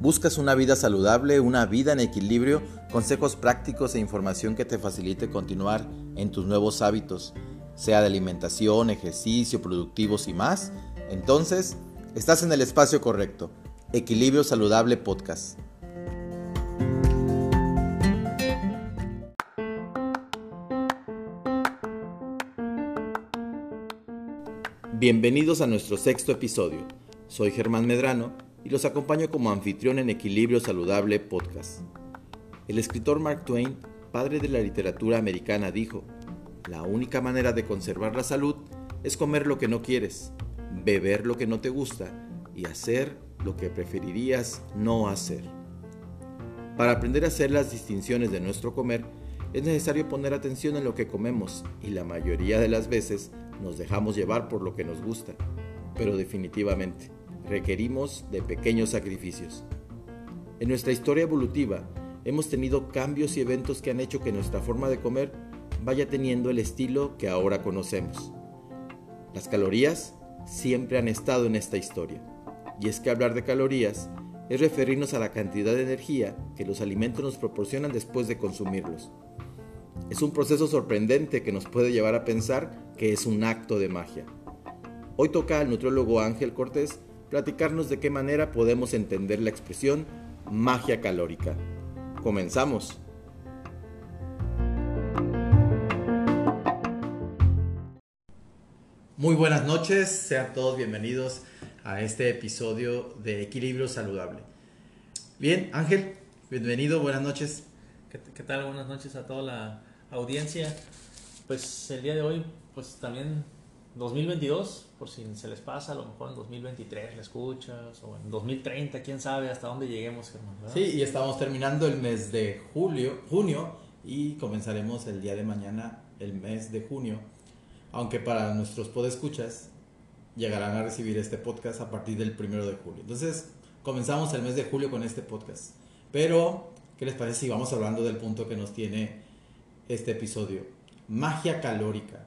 ¿Buscas una vida saludable, una vida en equilibrio, consejos prácticos e información que te facilite continuar en tus nuevos hábitos, sea de alimentación, ejercicio, productivos y más? Entonces, estás en el espacio correcto. Equilibrio Saludable Podcast. Bienvenidos a nuestro sexto episodio. Soy Germán Medrano y los acompaño como anfitrión en Equilibrio Saludable Podcast. El escritor Mark Twain, padre de la literatura americana, dijo, la única manera de conservar la salud es comer lo que no quieres, beber lo que no te gusta y hacer lo que preferirías no hacer. Para aprender a hacer las distinciones de nuestro comer, es necesario poner atención en lo que comemos y la mayoría de las veces nos dejamos llevar por lo que nos gusta, pero definitivamente requerimos de pequeños sacrificios. En nuestra historia evolutiva hemos tenido cambios y eventos que han hecho que nuestra forma de comer vaya teniendo el estilo que ahora conocemos. Las calorías siempre han estado en esta historia. Y es que hablar de calorías es referirnos a la cantidad de energía que los alimentos nos proporcionan después de consumirlos. Es un proceso sorprendente que nos puede llevar a pensar que es un acto de magia. Hoy toca al nutriólogo Ángel Cortés platicarnos de qué manera podemos entender la expresión magia calórica. Comenzamos. Muy buenas noches, sean todos bienvenidos a este episodio de Equilibrio Saludable. Bien, Ángel, bienvenido, buenas noches. ¿Qué, tal? Buenas noches a toda la audiencia. Pues el día de hoy, pues también 2022, por si se les pasa, a lo mejor en 2023 la escuchas, o en 2030, quién sabe hasta dónde lleguemos, Germán. Sí, y estamos terminando el mes de julio, junio y comenzaremos el día de mañana el mes de junio. Aunque para nuestros podescuchas llegarán a recibir este podcast a partir del primero de julio. Entonces, comenzamos el mes de julio con este podcast. Pero, ¿qué les parece si vamos hablando del punto que nos tiene este episodio? Magia calórica.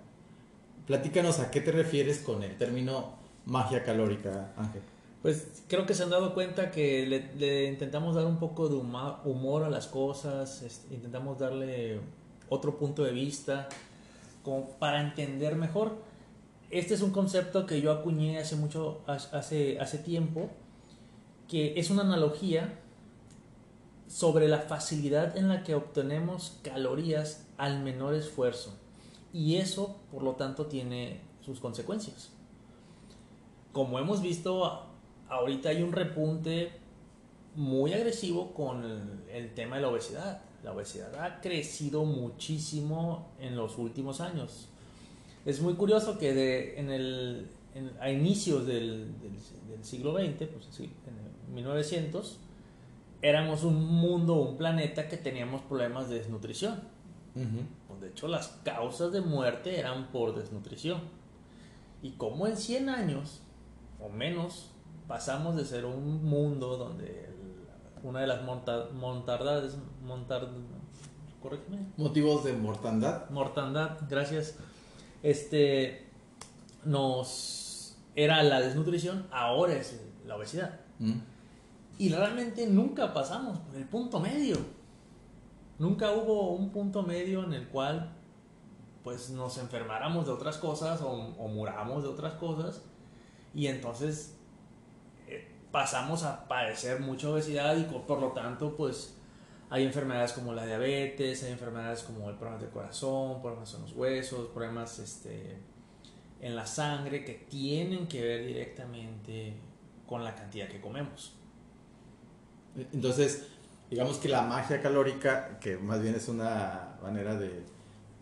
Platícanos a qué te refieres con el término magia calórica, Ángel. Pues creo que se han dado cuenta que le, intentamos dar un poco de humor a las cosas, intentamos darle otro punto de vista, para entender mejor. Este es un concepto que yo acuñé hace mucho, hace, hace tiempo, que es una analogía sobre la facilidad en la que obtenemos calorías al menor esfuerzo. Y eso, por lo tanto, tiene sus consecuencias. Como hemos visto, ahorita hay un repunte muy agresivo con el, tema de la obesidad. La obesidad ha crecido muchísimo en los últimos años. Es muy curioso que de, en el, a inicios del, siglo XX, pues en 1900, éramos un mundo, un planeta que teníamos problemas de desnutrición. Pues, de hecho, las causas de muerte eran por desnutrición. Y como en 100 años o menos pasamos de ser un mundo donde una de las mortandades, Motivos de mortandad. Mortandad, gracias. Este, nos era la desnutrición, ahora es la obesidad. Mm. Y realmente nunca pasamos por el punto medio. Nunca hubo un punto medio en el cual pues nos enfermáramos de otras cosas o, o muramos de otras cosas y entonces eh, pasamos a padecer mucha obesidad y por lo tanto pues hay enfermedades como la diabetes, hay enfermedades como el problema del corazón, problemas en los huesos, problemas este, en la sangre que tienen que ver directamente con la cantidad que comemos. Entonces, digamos que la magia calórica, que más bien es una manera de,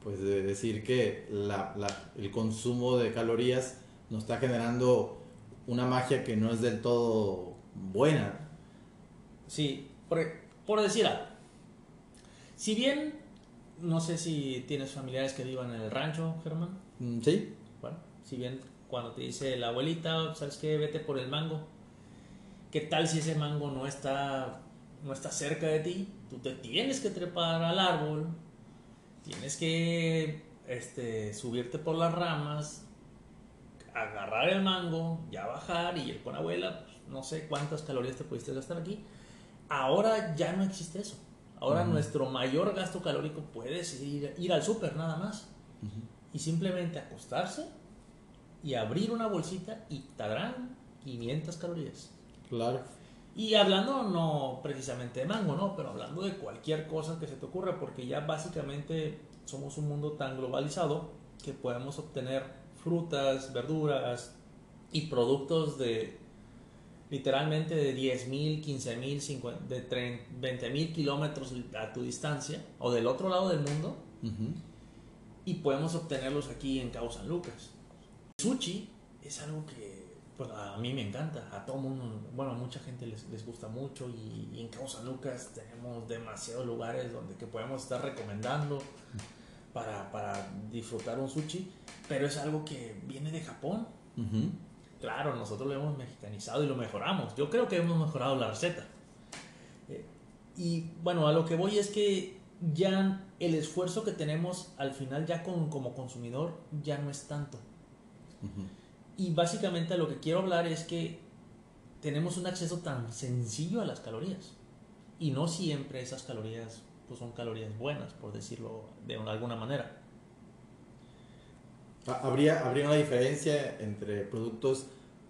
pues, de decir que la, el consumo de calorías nos está generando una magia que no es del todo buena. Sí, por, por decir algo. Si bien, no sé si tienes familiares que vivan en el rancho, Germán. Mm, sí. Bueno, si bien cuando te dice la abuelita, ¿sabes qué? Vete por el mango. ¿Qué tal si ese mango no está no está cerca de ti, tú te tienes que trepar al árbol, tienes que este, subirte por las ramas, agarrar el mango, ya bajar y ir con abuela, pues, no sé cuántas calorías te pudiste gastar aquí, Ahora ya no existe eso. Ahora nuestro mayor gasto calórico puede ser ir, ir al súper nada más. Y simplemente acostarse y abrir una bolsita y tendrán 500 calorías. Claro. Y hablando no precisamente de mango, ¿no? Pero hablando de cualquier cosa que se te ocurra, porque ya básicamente somos un mundo tan globalizado que podemos obtener frutas, verduras y productos de literalmente de 10.000, 15.000, de 20.000 kilómetros a tu distancia o del otro lado del mundo y podemos obtenerlos aquí en Cabo San Lucas. Sushi es algo que pues, a mí me encanta, a todo mundo, bueno, a mucha gente les, les gusta mucho y, en Cabo San Lucas tenemos demasiados lugares donde que podemos estar recomendando para, para disfrutar un sushi, pero es algo que viene de Japón. Claro, nosotros lo hemos mexicanizado y lo mejoramos. Yo creo que hemos mejorado la receta. Eh, y bueno, a lo que voy es que ya el esfuerzo que tenemos al final ya con, como consumidor ya no es tanto. Y básicamente lo que quiero hablar es que tenemos un acceso tan sencillo a las calorías. Y no siempre esas calorías pues, son calorías buenas, por decirlo de alguna manera. Ah, ¿Habría, ¿Habría una diferencia entre productos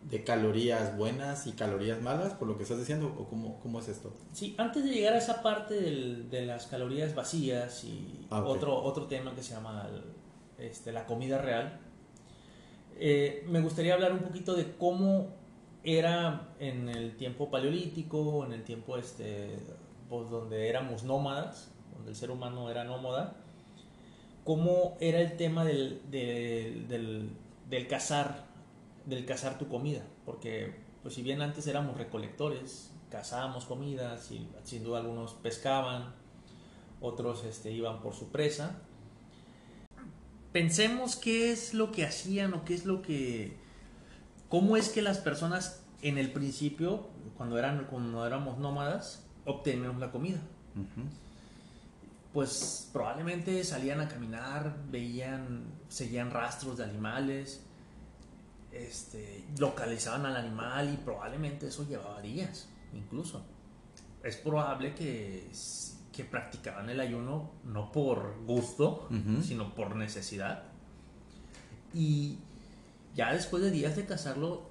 de calorías buenas y calorías malas, por lo que estás diciendo, o cómo, cómo es esto? Sí, antes de llegar a esa parte de las calorías vacías y ah, otro, otro tema que se llama este, la comida real, eh, me gustaría hablar un poquito de cómo era en el tiempo paleolítico, en el tiempo este, pues, donde éramos nómadas, donde el ser humano era nómada, cómo era el tema del, del, cazar, del cazar tu comida, porque pues si bien antes éramos recolectores, cazábamos comida, sin duda algunos pescaban, otros este, iban por su presa, pensemos qué es lo que hacían o qué es lo que... ¿Cómo es que las personas en el principio, cuando, eran, cuando éramos nómadas, obteníamos la comida? Pues probablemente salían a caminar, veían, seguían rastros de animales, este, localizaban al animal y probablemente eso llevaba días, incluso. Es probable que que practicaban el ayuno no por gusto, sino por necesidad. Y ya después de días de cazarlo,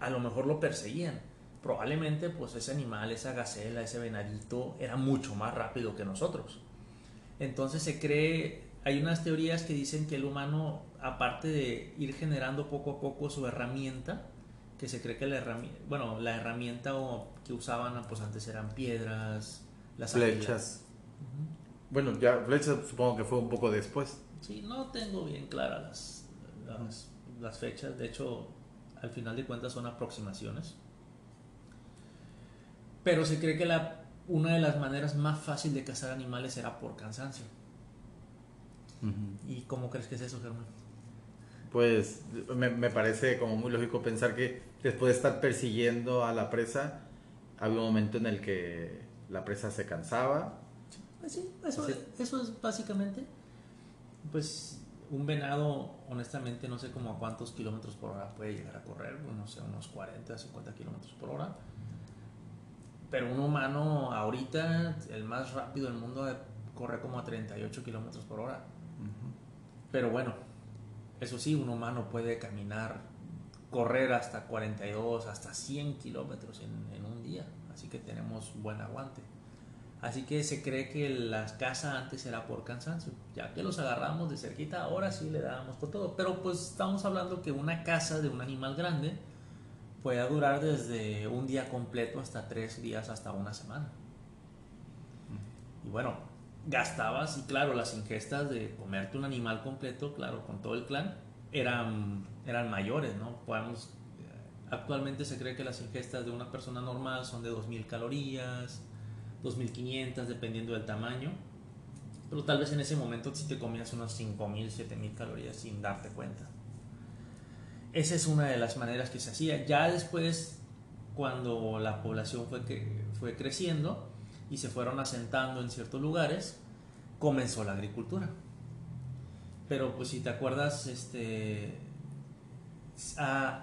a lo mejor lo perseguían. Probablemente pues ese animal, esa gacela, ese venadito era mucho más rápido que nosotros. Entonces se cree, hay unas teorías que dicen que el humano, aparte de ir generando poco a poco su herramienta, que se cree que la herramienta, bueno, la herramienta que usaban pues antes eran piedras, las flechas. Bueno, ya flechas supongo que fue un poco después. Sí, no tengo bien claras las, las, fechas. De hecho, al final de cuentas son aproximaciones. Pero se cree que la, una de las maneras más fácil de cazar animales era por cansancio. ¿Y cómo crees que es eso, Germán? Pues me, me, parece como muy lógico pensar que después de estar persiguiendo a la presa, había un momento en el que la presa se cansaba. Pues sí, eso, eso es básicamente. Pues un venado, honestamente, no sé como a cuántos kilómetros por hora puede llegar a correr, no sé, unos 40, 50 kilómetros por hora. Pero un humano, ahorita, el más rápido del mundo, corre como a 38 kilómetros por hora. Pero bueno, eso sí, un humano puede caminar, correr hasta 42, hasta 100 kilómetros en, en un día así que tenemos buen aguante. Así que se cree que la caza antes era por cansancio, ya que los agarramos de cerquita, ahora sí le dábamos por todo. Pero pues estamos hablando que una caza de un animal grande puede durar desde un día completo hasta tres días, hasta una semana. Y bueno, gastabas, y claro, las ingestas de comerte un animal completo, claro, con todo el clan, eran, eran mayores, ¿no? Podemos Actualmente se cree que las ingestas de una persona normal son de 2.000 calorías, 2.500 dependiendo del tamaño. Pero tal vez en ese momento si te comías unas 5.000, 7.000 calorías sin darte cuenta. Esa es una de las maneras que se hacía. Ya después, cuando la población fue, que, fue creciendo y se fueron asentando en ciertos lugares, comenzó la agricultura. Pero pues si te acuerdas, este,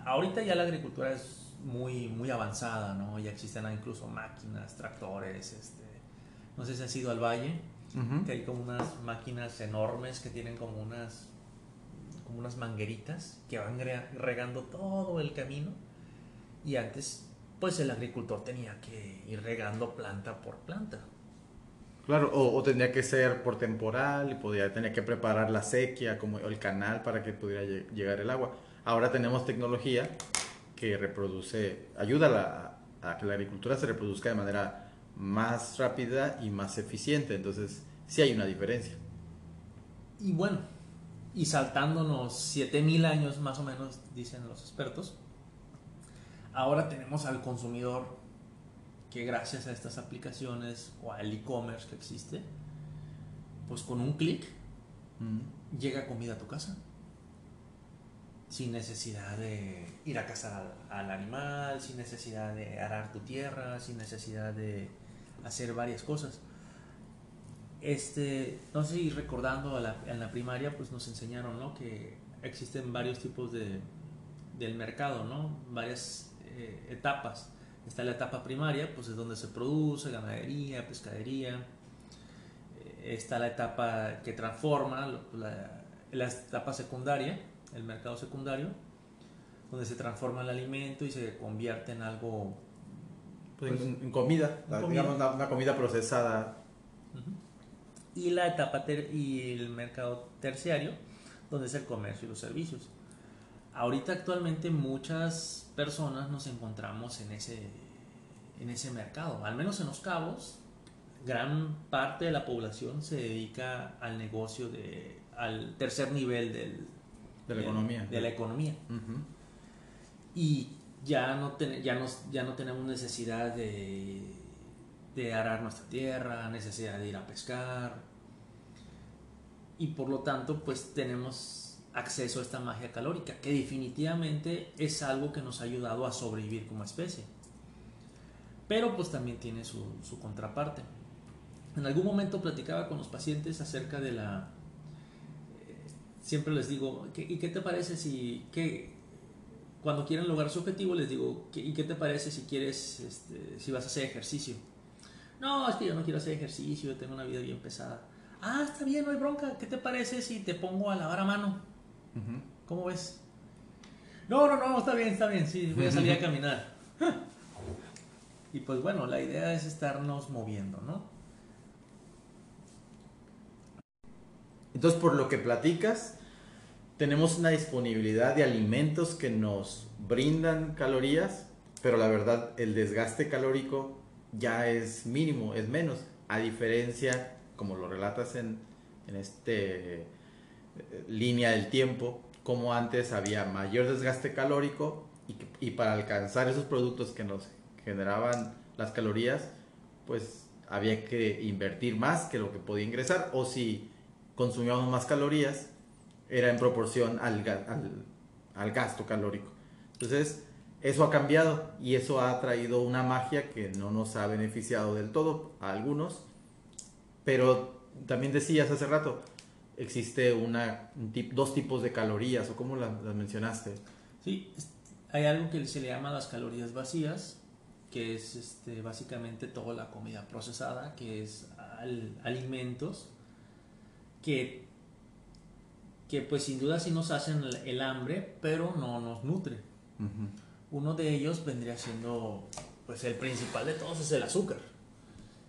ahorita ya la agricultura es muy, muy avanzada, ¿no? Ya existen incluso máquinas, tractores, este, no sé si has ido al valle, que hay como unas máquinas enormes que tienen como unas, como unas mangueritas que van regando todo el camino y antes pues el agricultor tenía que ir regando planta por planta. Claro, o, o tenía que ser por temporal y podía, tenía que preparar la sequía como el canal para que pudiera llegar el agua. Ahora tenemos tecnología que reproduce, ayuda a, a que la agricultura se reproduzca de manera más rápida y más eficiente. Entonces, sí hay una diferencia. Y bueno, y saltándonos 7000 años más o menos, dicen los expertos, ahora tenemos al consumidor que gracias a estas aplicaciones o al e-commerce que existe, pues con un clic mm. llega comida a tu casa. Sin necesidad de ir a cazar al animal, sin necesidad de arar tu tierra, sin necesidad de hacer varias cosas. Este, no sé si recordando en la primaria, pues nos enseñaron ¿no? que existen varios tipos de, del mercado, ¿no? varias eh, etapas. Está la etapa primaria, pues es donde se produce ganadería, pescadería. Eh, está la etapa que transforma, la, la etapa secundaria, el mercado secundario, donde se transforma el alimento y se convierte en algo pues, en, comida, digamos una, comida procesada. Y la etapa y el mercado terciario, donde es el comercio y los servicios. Ahorita actualmente muchas personas nos encontramos en ese, en ese mercado, al menos en los cabos, gran parte de la población se dedica al negocio de, al tercer nivel del, de la economía. De la economía. Y ya no, ya, ya no tenemos necesidad de, de arar nuestra tierra, necesidad de ir a pescar. Y por lo tanto, pues tenemos acceso a esta magia calórica, que definitivamente es algo que nos ha ayudado a sobrevivir como especie. Pero pues también tiene su, contraparte. En algún momento platicaba con los pacientes acerca de la... Eh, siempre les digo, ¿y qué te parece si... Que, cuando quieren lograr su objetivo les digo, ¿y qué te parece si quieres, este, si vas a hacer ejercicio? No, es que yo no quiero hacer ejercicio, tengo una vida bien pesada. Ah, está bien, no hay bronca. ¿Qué te parece si te pongo a lavar a mano? ¿Cómo ves? No, no, no, está bien, está bien, sí, voy a salir a caminar. y pues bueno, la idea es estarnos moviendo, ¿no? Entonces, por lo que platicas, tenemos una disponibilidad de alimentos que nos brindan calorías, pero la verdad el desgaste calórico ya es mínimo, es menos, a diferencia, como lo relatas en, en este línea del tiempo, como antes había mayor desgaste calórico y, y para alcanzar esos productos que nos generaban las calorías, pues había que invertir más que lo que podía ingresar o si consumíamos más calorías, era en proporción al, al, gasto calórico. Entonces, eso ha cambiado y eso ha traído una magia que no nos ha beneficiado del todo a algunos. Pero también decías hace rato, existe una, dos tipos de calorías, o cómo las, mencionaste. Sí, hay algo que se le llama las calorías vacías, que es este, básicamente toda la comida procesada, que es alimentos que que pues sin duda sí nos hacen el, hambre, pero no nos nutre. Uno de ellos vendría siendo, pues el principal de todos es el azúcar.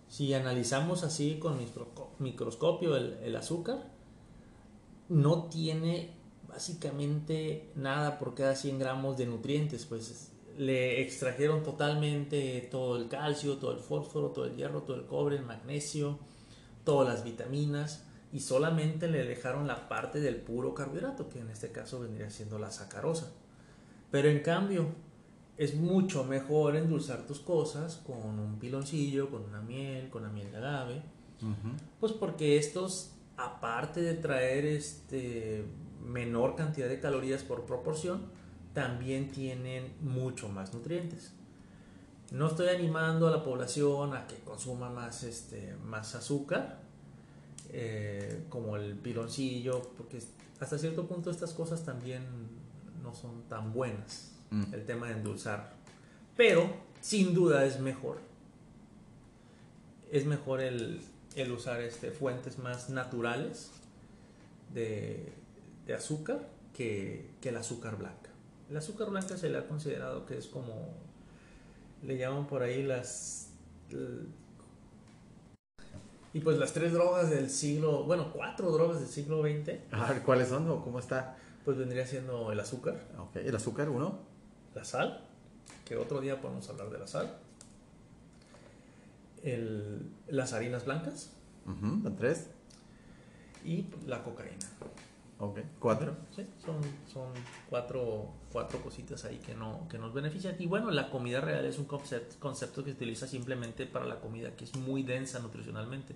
Si analizamos así con microscopio el, el azúcar, no tiene básicamente nada por cada 100 gramos de nutrientes, pues le extrajeron totalmente todo el calcio, todo el fósforo, todo el hierro, todo el cobre, el magnesio, todas las vitaminas y solamente le dejaron la parte del puro carbohidrato, que en este caso vendría siendo la sacarosa. Pero en cambio, es mucho mejor endulzar tus cosas con un piloncillo, con una miel, con la miel de agave, pues porque estos, aparte de traer este menor cantidad de calorías por proporción, también tienen mucho más nutrientes. No estoy animando a la población a que consuma más, este, más azúcar, eh, como el piloncillo, porque hasta cierto punto estas cosas también no son tan buenas, mm. el tema de endulzar. Pero sin duda es mejor. Es mejor el, el usar este, fuentes más naturales de, de azúcar que, que, el azúcar blanca. El azúcar blanca se le ha considerado que es como, le llaman por ahí las... Y pues las tres drogas del siglo, bueno, cuatro drogas del siglo XX. Ah, ¿Cuáles son o cómo está? Pues vendría siendo el azúcar. Ok, el azúcar, uno. La sal, que otro día podemos hablar de la sal. El, las harinas blancas. Uh tres. Y la cocaína. Ok, cuatro. Sí, son, son cuatro, cuatro cositas ahí que, no, que nos benefician. Y bueno, la comida real es un concepto, concepto que se utiliza simplemente para la comida, que es muy densa nutricionalmente.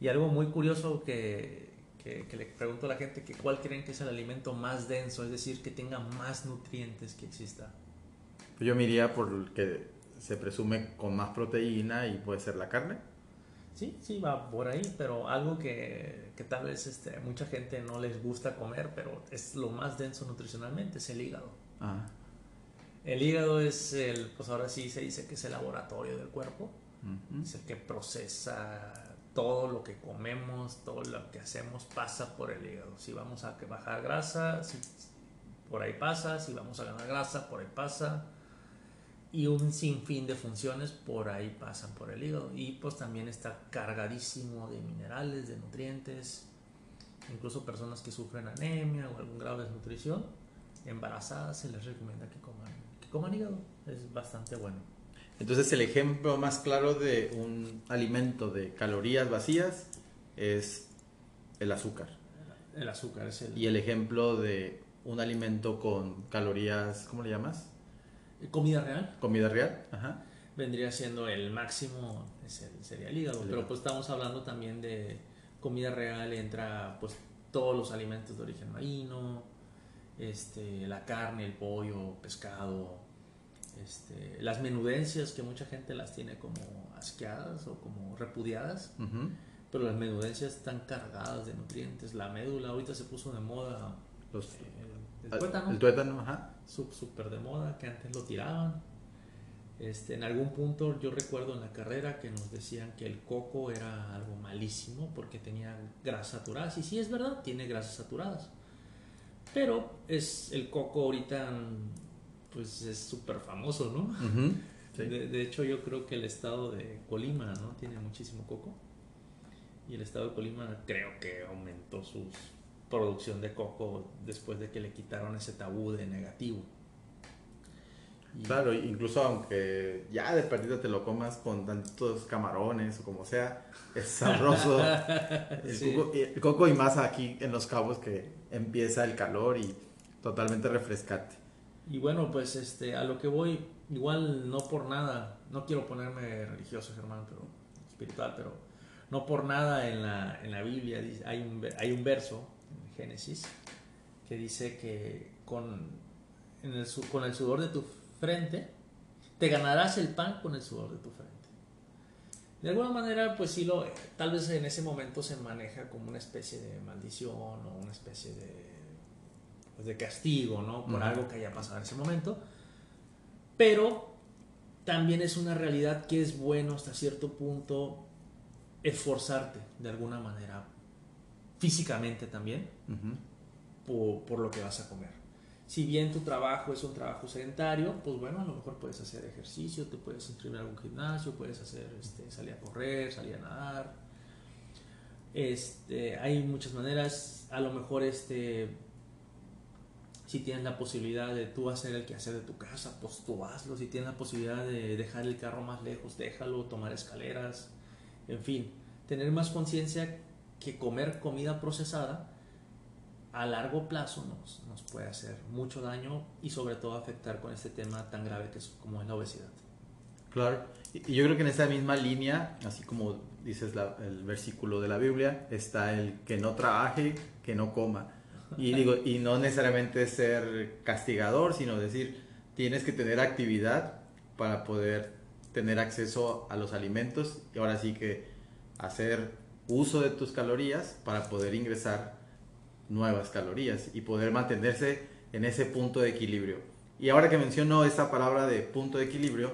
Y algo muy curioso que, que, que, le pregunto a la gente, que cuál creen que es el alimento más denso, es decir, que tenga más nutrientes que exista. Yo me iría por el que se presume con más proteína y puede ser la carne. Sí, sí, va por ahí, pero algo que, que tal vez este, mucha gente no les gusta comer, pero es lo más denso nutricionalmente, es el hígado. Ah. El hígado es el, pues ahora sí se dice que es el laboratorio del cuerpo, es el que procesa todo lo que comemos, todo lo que hacemos pasa por el hígado. Si vamos a bajar grasa, si, por ahí pasa, si vamos a ganar grasa, por ahí pasa. Y un sinfín de funciones por ahí pasan por el hígado. Y pues también está cargadísimo de minerales, de nutrientes. Incluso personas que sufren anemia o algún grado de desnutrición, embarazadas, se les recomienda que coman, que coman hígado. Es bastante bueno. Entonces el ejemplo más claro de un alimento de calorías vacías es el azúcar. El azúcar es el... Y el ejemplo de un alimento con calorías, ¿cómo le llamas? Comida real. Comida real. Ajá. vendría siendo el máximo es el, sería el hígado El pero pues estamos hablando también de comida real entra pues todos los alimentos de origen marino este la carne el pollo pescado este, las menudencias que mucha gente las tiene como asqueadas o como repudiadas pero las menudencias están cargadas de nutrientes la médula ahorita se puso de moda Los- eh, el, tuétano El tuétano, ajá. súper de moda, que antes lo tiraban. Este, en algún punto yo recuerdo en la carrera que nos decían que el coco era algo malísimo porque tenía grasas saturadas. Y sí es verdad, tiene grasas saturadas. Pero es el coco ahorita pues es súper famoso, ¿no? Sí. De, de hecho yo creo que el estado de Colima, ¿no? Tiene muchísimo coco. Y el estado de Colima creo que aumentó su producción de coco después de que le quitaron ese tabú de negativo. Y- Claro, incluso aunque ya de perdida te lo comas con tantos camarones o como sea, es sabroso. el, Sí. coco, el coco y más aquí en Los Cabos que empieza el calor y totalmente refrescante. Y bueno, pues este, a lo que voy, igual no por nada, no quiero ponerme religioso, Germán, pero espiritual, pero no por nada en la, en la Biblia hay un, hay un verso Génesis que dice que con, en el, con el sudor de tu frente te ganarás el pan con el sudor de tu frente. De alguna manera, pues sí, lo, tal vez en ese momento se maneja como una especie de maldición o una especie de, pues, de castigo, ¿no? Por algo que haya pasado en ese momento. Pero también es una realidad que es bueno hasta cierto punto esforzarte de alguna manera, físicamente también, Ujú. por, por lo que vas a comer. Si bien tu trabajo es un trabajo sedentario, pues bueno, a lo mejor puedes hacer ejercicio, te puedes inscribir a algún gimnasio, puedes hacer, este, salir a correr, salir a nadar. Este, hay muchas maneras, a lo mejor este, si tienes la posibilidad de tú hacer el quehacer de tu casa, pues tú hazlo. Si tienes la posibilidad de dejar el carro más lejos, déjalo, tomar escaleras, en fin, tener más conciencia que comer comida procesada a largo plazo nos, nos puede hacer mucho daño y sobre todo afectar con este tema tan grave que es como es la obesidad. Claro. Y yo creo que en esa misma línea, así como dices la- el versículo de la Biblia, está el que no trabaje, que no coma. Y digo, y no necesariamente ser castigador, sino decir, tienes que tener actividad para poder tener acceso a los alimentos y ahora sí que hacer uso de tus calorías para poder ingresar nuevas calorías y poder mantenerse en ese punto de equilibrio. Y ahora que menciono esta palabra de punto de equilibrio,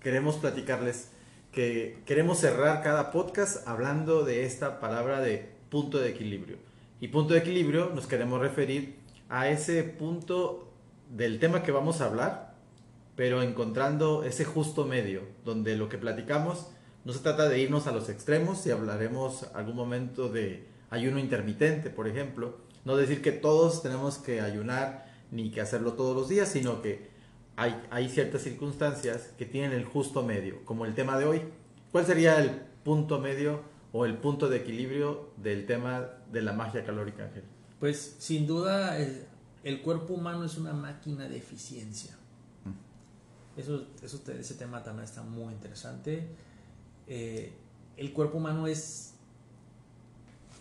queremos platicarles que queremos cerrar cada podcast hablando de esta palabra de punto de equilibrio. Y punto de equilibrio nos queremos referir a ese punto del tema que vamos a hablar, pero encontrando ese justo medio, donde lo que platicamos no se trata de irnos a los extremos, si hablaremos algún momento de ayuno intermitente, por ejemplo, no decir que todos tenemos que ayunar ni que hacerlo todos los días, sino que hay, hay ciertas circunstancias que tienen el justo medio, como el tema de hoy. ¿Cuál sería el punto medio o el punto de equilibrio del tema de la magia calórica, Ángel? Pues sin duda el, el cuerpo humano es una máquina de eficiencia. Mm. Eso, eso, ese tema también está muy interesante. Eh, el cuerpo humano es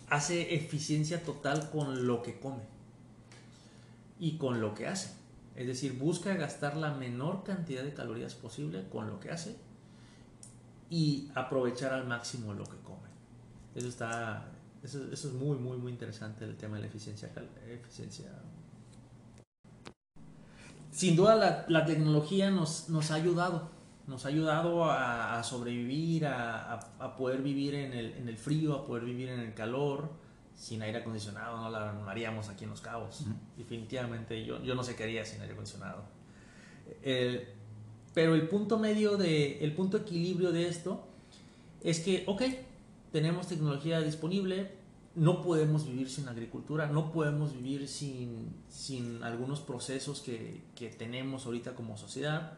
hace eficiencia total con lo que come y con lo que hace. Es decir, busca gastar la menor cantidad de calorías posible con lo que hace y aprovechar al máximo lo que come. Eso está, eso, es muy, muy, muy interesante el tema de la eficiencia. eficiencia. Sin duda la, la tecnología nos, nos, ha ayudado, nos ha ayudado a, sobrevivir, a, a, poder vivir en el, en el, frío, a poder vivir en el calor, sin aire acondicionado, no la haríamos aquí en Los Cabos. Definitivamente, yo, yo no sé qué haría sin aire acondicionado. pero el punto medio de, el punto equilibrio de esto es que, ok, tenemos tecnología disponible, no podemos vivir sin agricultura, no podemos vivir sin, sin algunos procesos que, que tenemos ahorita como sociedad,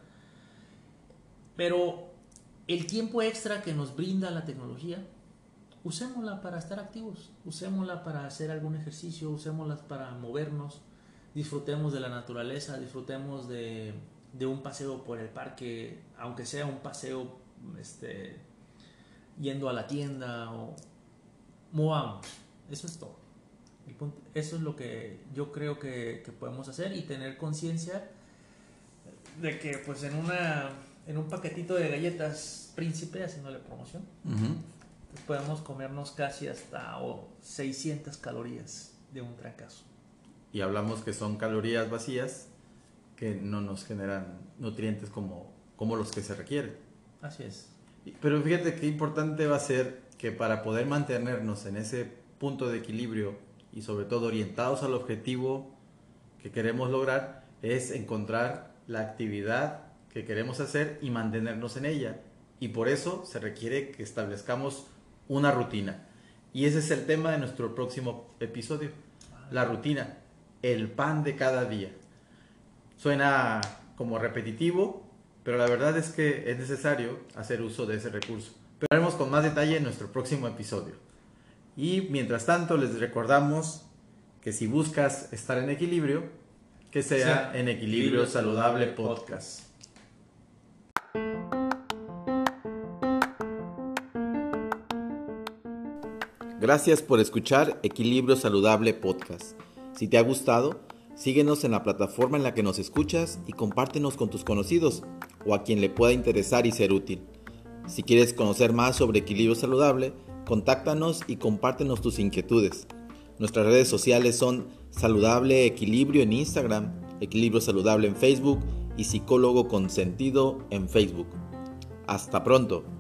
pero el tiempo extra que nos brinda la tecnología, usémosla para estar activos, usémosla para hacer algún ejercicio, usémosla para movernos, disfrutemos de la naturaleza, disfrutemos de, de un paseo por el parque, aunque sea un paseo este, yendo a la tienda o movamos. Eso es todo. eso es lo que yo creo que, que podemos hacer y tener conciencia de que pues en una en un paquetito de galletas príncipe haciéndole promoción podemos comernos casi hasta 600 calorías de un fracaso. Y hablamos que son calorías vacías que no nos generan nutrientes como, como los que se requieren. Así es. Pero fíjate qué importante va a ser que para poder mantenernos en ese punto de equilibrio y sobre todo orientados al objetivo que queremos lograr es encontrar la actividad que queremos hacer y mantenernos en ella. Y por eso se requiere que establezcamos una rutina. Y ese es el tema de nuestro próximo episodio. La rutina, el pan de cada día. Suena como repetitivo, pero la verdad es que es necesario hacer uso de ese recurso. Pero haremos con más detalle en nuestro próximo episodio. Y mientras tanto les recordamos que si buscas estar en equilibrio, que sea en Equilibrio Saludable Podcast. Gracias por escuchar Equilibrio Saludable Podcast. Si te ha gustado, síguenos en la plataforma en la que nos escuchas y compártenos con tus conocidos o a quien le pueda interesar y ser útil. Si quieres conocer más sobre equilibrio saludable, contáctanos y compártenos tus inquietudes. Nuestras redes sociales son Saludable Equilibrio en Instagram, Equilibrio Saludable en Facebook y Psicólogo con Sentido en Facebook. Hasta pronto.